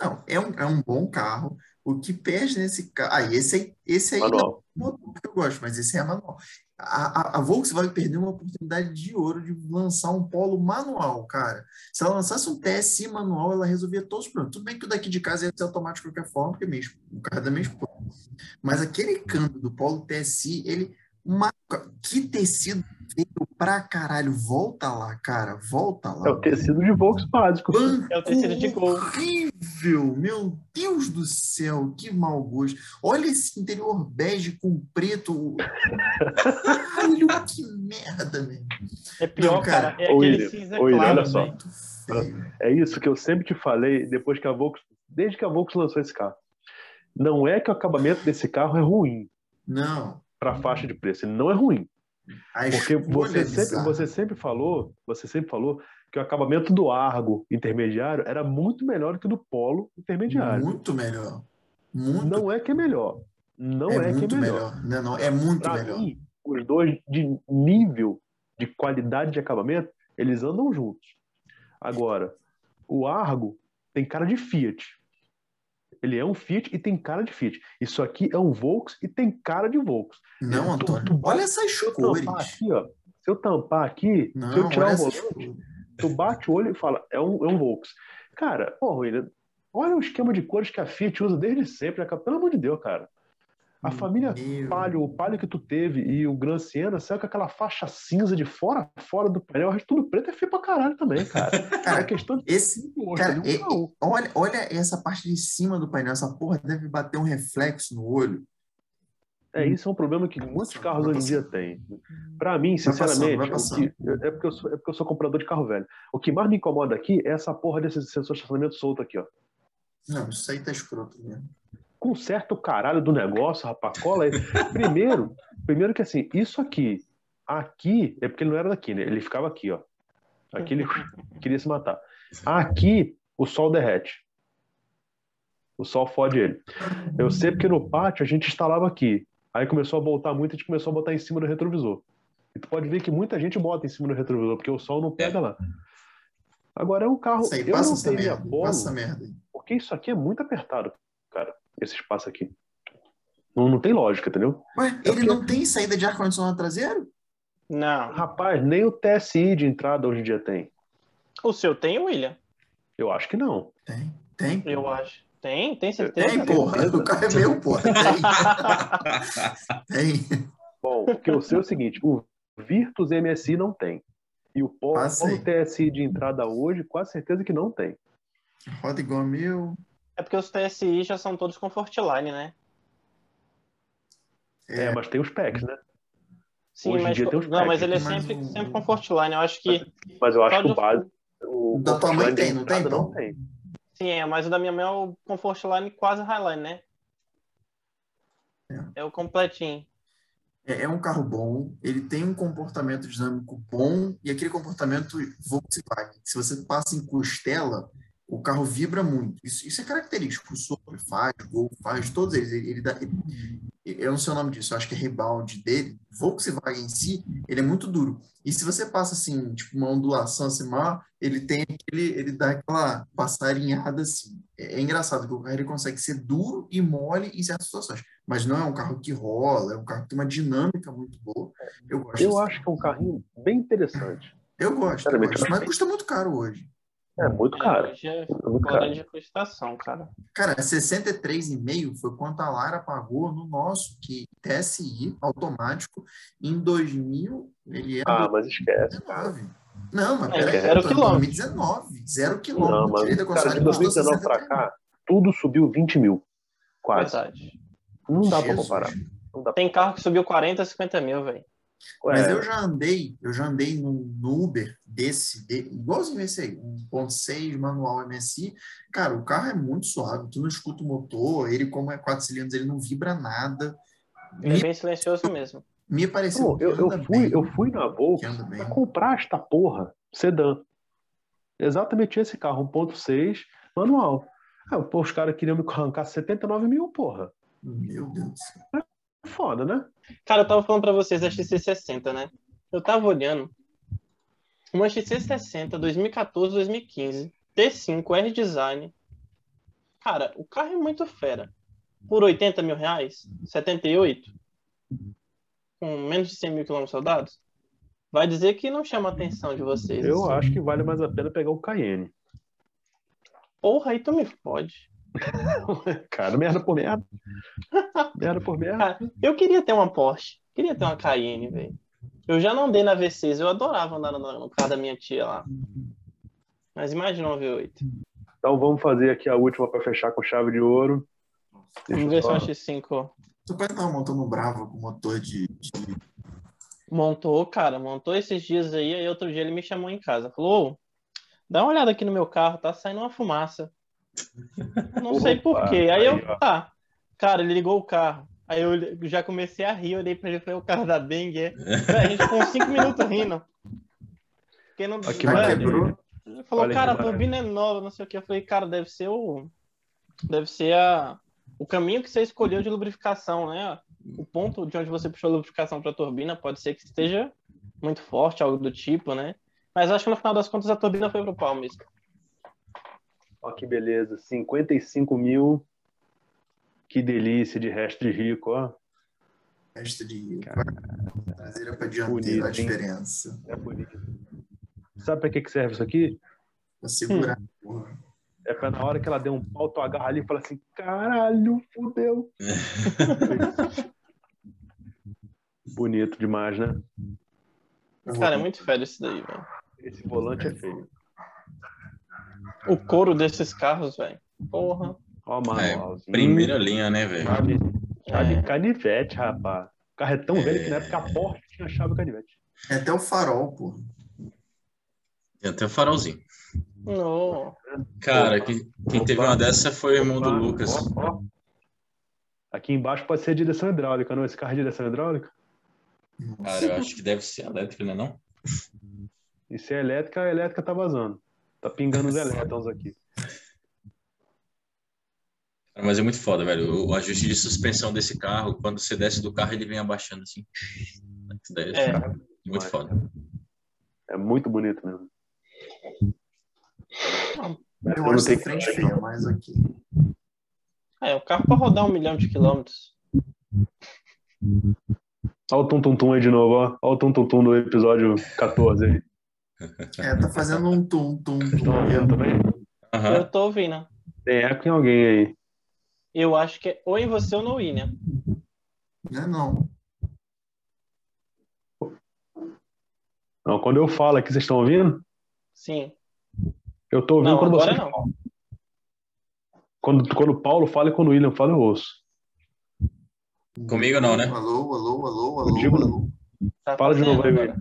Não, é um, é um bom carro, O que perde nesse carro. Ah, esse aí, esse aí Manual. não é motor que eu gosto, mas esse é manual. A, a, a Volkswagen perdeu uma oportunidade de ouro de lançar um polo manual, cara. Se ela lançasse um TSI manual, ela resolvia todos os problemas. Tudo bem que o daqui de casa ia ser automático de qualquer forma, porque mesmo, o carro é da minha esposa. Mas aquele câmbio do polo TSI, ele. Uma, que tecido feio pra caralho. Volta lá, cara. Volta lá. É o tecido de Volks básico. É o tecido de gol. horrível! Meu Deus do céu, que mau gosto. Olha esse interior bege com preto. Caralho, que merda, meu. É pior, Não, cara. cara. É aquele William, cinza William, claro, olha só. velho. Feio. É isso que eu sempre te falei depois que a Volks, desde que a Volks lançou esse carro. Não é que o acabamento desse carro é ruim Não. para a faixa de preço, ele não é ruim, A porque você é sempre, você sempre falou, você sempre falou que o acabamento do Argo intermediário era muito melhor que o do Polo intermediário. Muito melhor. Muito, Não é que é melhor, não é é, que é melhor. melhor. Não, não, é muito Para melhor. mim, os dois de nível de qualidade de acabamento, eles andam juntos. Agora, o Argo tem cara de Fiat. Ele é um Fiat e tem cara de Fiat. Isso aqui é um Volks e tem cara de Volks. Não, Tu- Antônio. tu- Olha essas Se eu cores. tampar aqui, ó, se eu tampar aqui, Não, se eu tirar o volante, cores. tu bate o olho e fala, é um, é um Volks. Cara, porra, William, olha o esquema de cores que a Fiat usa desde sempre, né, cara? pelo amor de Deus, cara. A família Meu. Palio, o Palio que tu teve e o Gran Siena saiu com aquela faixa cinza de fora fora do painel. O resto tudo preto é feio pra caralho também, cara. É Cara, questão de esse, gosto, cara, um. olha, olha essa parte de cima do painel. Essa porra deve bater um reflexo no olho. É, isso é um problema que muitos carros hoje em dia têm. Pra mim, sinceramente, passando. que- é, porque eu sou, é porque eu sou comprador de carro velho. O que mais me incomoda aqui é essa porra desse sensor de estacionamento solto aqui, ó. Não, isso aí tá escroto mesmo. Conserta o caralho do negócio, rapaz. Cola aí. Primeiro, primeiro que assim, isso aqui, aqui, é porque ele não era daqui, né? Ele ficava aqui, ó. Aqui ele queria se matar. Aqui, o sol derrete. O sol fode ele. Eu sei porque no pátio a gente instalava aqui. Aí começou a voltar muito, a gente começou a botar em cima do retrovisor. E tu pode ver que muita gente bota em cima do retrovisor, porque o sol não pega lá. Agora é um carro. Isso aí, Eu passa não teria merda. polo, Passa merda porque isso aqui é muito apertado. Esse espaço aqui. Não, não tem lógica, entendeu? Ué, É ele porque- não tem saída de ar-condicionado traseiro? Não. Rapaz, nem o TSI de entrada hoje em dia tem. O seu tem, William? Eu acho que não. Tem, tem. pô. Eu acho. Tem? Tem certeza? Tem, porra. O carro é meu, porra. Tem. tem. Bom, porque eu sei o seguinte: o Virtus MSI não tem. E o Polo, Ah. Polo TSI de entrada hoje, quase certeza que não tem. Roda igual a meu. É porque os TSI já são todos Comfortline, né? É, mas tem os packs, né? Sim, Hoje mas, dia tem os não, mas packs, ele é mas sempre, o- sempre Comfortline. Eu acho que. Mas eu acho que o base. O Da tua mãe tem, não tem, então? Não tem. Sim, é, mas o da minha mãe é o Comfortline quase Highline, né? É o completinho. É, é um carro bom, ele tem um comportamento dinâmico bom e aquele comportamento Volkswagen. Se você passa em costela, o carro vibra muito. Isso, isso é característico. O Sopro faz, o Gol faz, todos eles. Ele, ele dá, ele- eu não sei o nome disso, eu acho que é rebound dele. Volkswagen em si, ele é muito duro. E se você passa assim, tipo uma ondulação assim, maior, ele tem aquele, ele dá aquela passarinhada assim. É, é engraçado que o carro ele consegue ser duro e mole em certas situações, mas não é um carro que rola, é um carro que tem uma dinâmica muito boa. Eu gosto. Eu desse acho que é um carrinho bem interessante. eu gosto, eu gosto, mas custa muito caro hoje. É muito caro. Hoje é muito fora caro. de custação, cara. Cara, 63,5 foi quanto a Lara pagou no nosso que TSI automático em 2000, ele é Ah, mas esquece. cara. 2019. Não, mas É, peraí, zero em quilômetro. 2019, zero Não, quilômetro. Da mas, cara, de concessionária, custou 2019 pra 63. cá, tudo subiu 20 mil. Quase. Verdade. Não dá pra comparar. Não dá. Tem carro que subiu 40, 50 mil, velho. Mas É, eu já andei, eu já andei no, no Uber desse, de, igualzinho esse aí, 1.6 manual MSI. Cara, o carro é muito suave, tu não escuta o motor, ele como é quatro cilindros, ele não vibra nada. Ele é bem silencioso mesmo. me pareceu Pô, eu, eu fui, bem. eu fui na Volks que anda bem. pra comprar esta porra, sedã. Exatamente esse carro, 1.6 manual. Ah, pô, os caras queriam me arrancar 79 mil, porra. Meu Deus do céu. Foda, né? Cara, eu tava falando pra vocês da XC60, né? Eu tava olhando. Uma XC60 2014, 2015, T5, R-Design. Cara, o carro é muito fera. por 80 mil reais, 78, com menos de 100 mil quilômetros rodados, vai dizer que não chama a atenção de vocês. Eu assim. acho que vale mais a pena pegar o Cayenne. Porra, aí tu me fode. Cara, merda por merda. merda por merda. Cara, eu queria ter uma Porsche. Queria ter uma Cayenne, velho. Eu já não dei na V6, eu adorava andar no, carro da minha tia lá. Mas imagina uma V8. Então vamos fazer aqui a última para fechar com chave de ouro. Deixa Vamos ver se só- um X5 Seu pai tava montando um Brava com motor de. de- montou, cara. Montou esses dias aí, aí outro dia ele me chamou em casa. Falou, "Ô, dá uma olhada aqui no meu carro, tá saindo uma fumaça. Não sei Opa, porquê. Aí eu, tá. Cara, ele ligou o carro. Aí eu já comecei a rir, olhei pra ele e falei, o carro da Beng é. A gente ficou uns 5 minutos rindo. Porque não, maravilha. quebrou? Ele falou, Olha cara, a turbina é nova, não sei o que. Eu falei, cara, deve ser o. Deve ser a... o caminho que você escolheu de lubrificação, né? O ponto de onde você puxou a lubrificação para a turbina pode ser que esteja muito forte, algo do tipo, né? Mas acho que no final das contas a turbina foi pro pau mesmo. Ó, que beleza. 55 mil. Que delícia de resto de rico, ó. Mestre de Cara, traseira para dianteira, a diferença. É bonito. Sabe pra que, que serve isso aqui? Pra segurar. Hum. É pra na hora que ela der um pau, tu agarra ali e fala assim: caralho, fudeu. Bonito demais, né? Cara, é muito feio isso daí, velho. Esse volante é feio. O couro desses carros, velho. Porra. Ó, É, manualzinho. primeira linha, né, velho? Chave, chave É. canivete, rapaz. O carro é tão É. velho que na época a Porsche tinha chave canivete. É até o farol, pô. Tem até o farolzinho. No. Cara, Opa. quem, quem teve Opa. uma dessa foi o irmão do Ó, Lucas. Aqui embaixo pode ser direção hidráulica, não? Esse carro é direção hidráulica? Cara, eu acho que deve ser elétrico, né? Não? E se é elétrica, a elétrica tá vazando. Tá pingando os elétrons aqui. Mas é muito foda, velho. O ajuste de suspensão desse carro, quando você desce do carro, ele vem abaixando assim. Daí É. Muito foda. É muito bonito mesmo. Eu não acho tenho essa frente feia, mas aqui. É, o carro pra rodar um milhão de quilômetros. Olha o tum-tum-tum aí de novo, ó. Olha o tum-tum-tum do episódio 14 aí. É, tá fazendo um tum, tum, Estão tum. ouvindo também? Aham. Eu tô ouvindo. Tem eco em alguém aí. Eu acho que é ou em você ou no William. Não é não. Não, quando eu falo aqui, vocês estão ouvindo? Sim. Eu tô ouvindo Não, quando agora vocês não. Quando, quando o Paulo fala e quando o William fala, eu ouço. Comigo não, né? Alô, alô, alô, alô, não. alô. Tá Fala de novo aí, agora.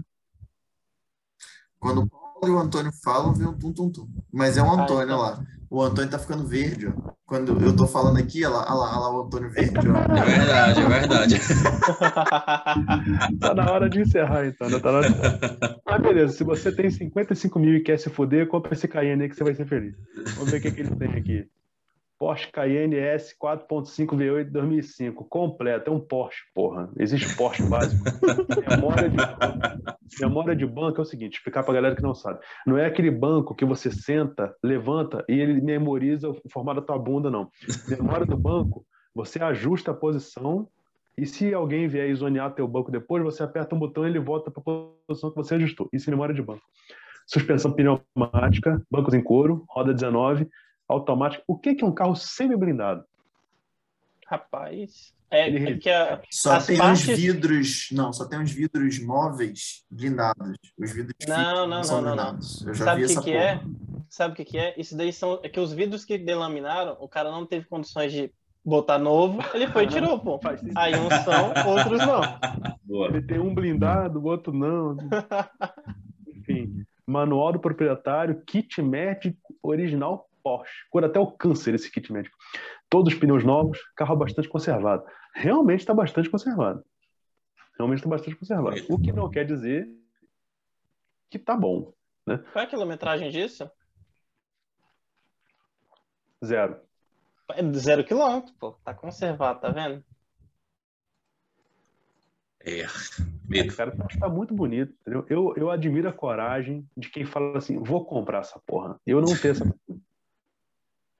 Quando o Paulo e o Antônio falam, vem um tum, tum, tum. Mas é o Antônio então. lá. O Antônio tá ficando verde, ó. Quando eu tô falando aqui, olha lá, olha lá, olha lá o Antônio verde, ó. É verdade, é verdade. Tá na hora de encerrar, então. Né? Tá na hora de... Ah, beleza. Se você tem 55 mil e quer se foder, compra esse Cayenne aí que você vai ser feliz. Vamos ver o que, que ele tem aqui. Porsche Cayenne S 4.5 V8 2005. Completo. É um Porsche, porra. Existe Porsche básico. Memória de, memória de banco é o seguinte, explicar pra galera que não sabe. Não é aquele banco que você senta, levanta e ele memoriza o formato da tua bunda, não. Memória do banco, você ajusta a posição e se alguém vier zonear teu banco depois, você aperta um botão e ele volta para a posição que você ajustou. Isso é memória de banco. Suspensão pneumática, bancos em couro, roda 19, automática. O que é um carro semi-blindado? Rapaz. É, é que a, Só As tem partes- uns vidros. Não, só tem uns vidros móveis blindados. Os vidros Não, não, são não, não, não. blindados. Eu já Sabe vi o que essa que porra. é? Sabe o que, que é? Isso daí são. É que os vidros que delaminaram, o cara não teve condições de botar novo, ele foi e tirou, pô. Aí uns são, outros não. Boa. Ele tem um blindado, o outro não. Enfim, manual do proprietário, kit médico original Porsche. Cura até o câncer esse kit médico. Todos os pneus novos, carro bastante conservado. Realmente está bastante conservado. Realmente está bastante conservado. O que não quer dizer que tá bom. Qual é a quilometragem disso? Zero. É zero quilômetro, pô. Tá conservado, tá vendo? É. Medo. Cara, tá muito bonito, entendeu? Eu, eu admiro a coragem de quem fala assim, vou comprar essa porra. Eu não tenho essa.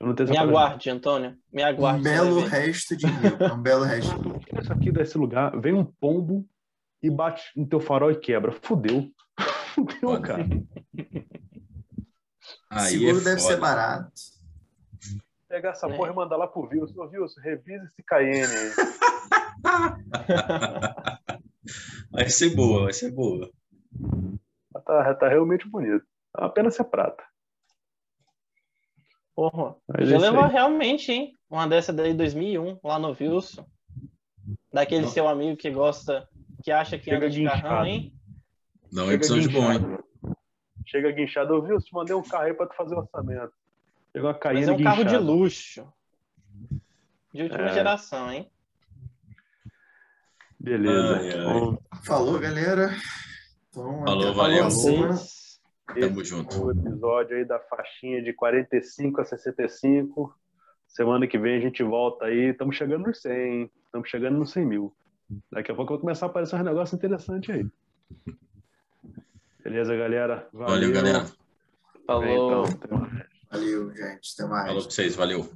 Eu não tenho Me aguarde, Antônio. Me aguarde. Um belo resto de rio. É um belo resto. Isso aqui desse lugar, vem um pombo e bate no teu farol e quebra. Fudeu. Fudeu, Foda. cara. Aí Seguro é deve ser foda. barato. Pegar essa É. porra e mandar lá pro Wilson. Ô, Wilson, revisa esse Cayenne aí. Vai ser boa, vai ser boa. Tá, tá realmente bonito. É uma pena ser prata. Porra. Mas Já é aí. realmente, hein? Uma dessa daí 2001, lá no Wilson. Daquele Não. seu amigo que gosta, que acha que Chega anda de guinchado. carrão, hein? Um Chega episódio bom, hein? guinchado. Chega guinchado. Ô, Wilson, mandei um carro aí pra tu fazer orçamento. Chegou uma Mas Cayenne é um carro de luxo. De última É. geração, hein? Beleza. Ai, ai. Falou, galera. Então, Falou, até a valeu. Vocês. Tamo esse junto. o episódio aí da faixinha de 45 a 65. Semana que vem a gente volta aí. Estamos chegando nos 100, hein? Estamos chegando nos 100 mil. Daqui a pouco vai começar a aparecer uns negócios interessantes aí. Beleza, galera? Valeu, galera. Falou. Então. Valeu, gente. Até mais. Falou pra vocês, valeu.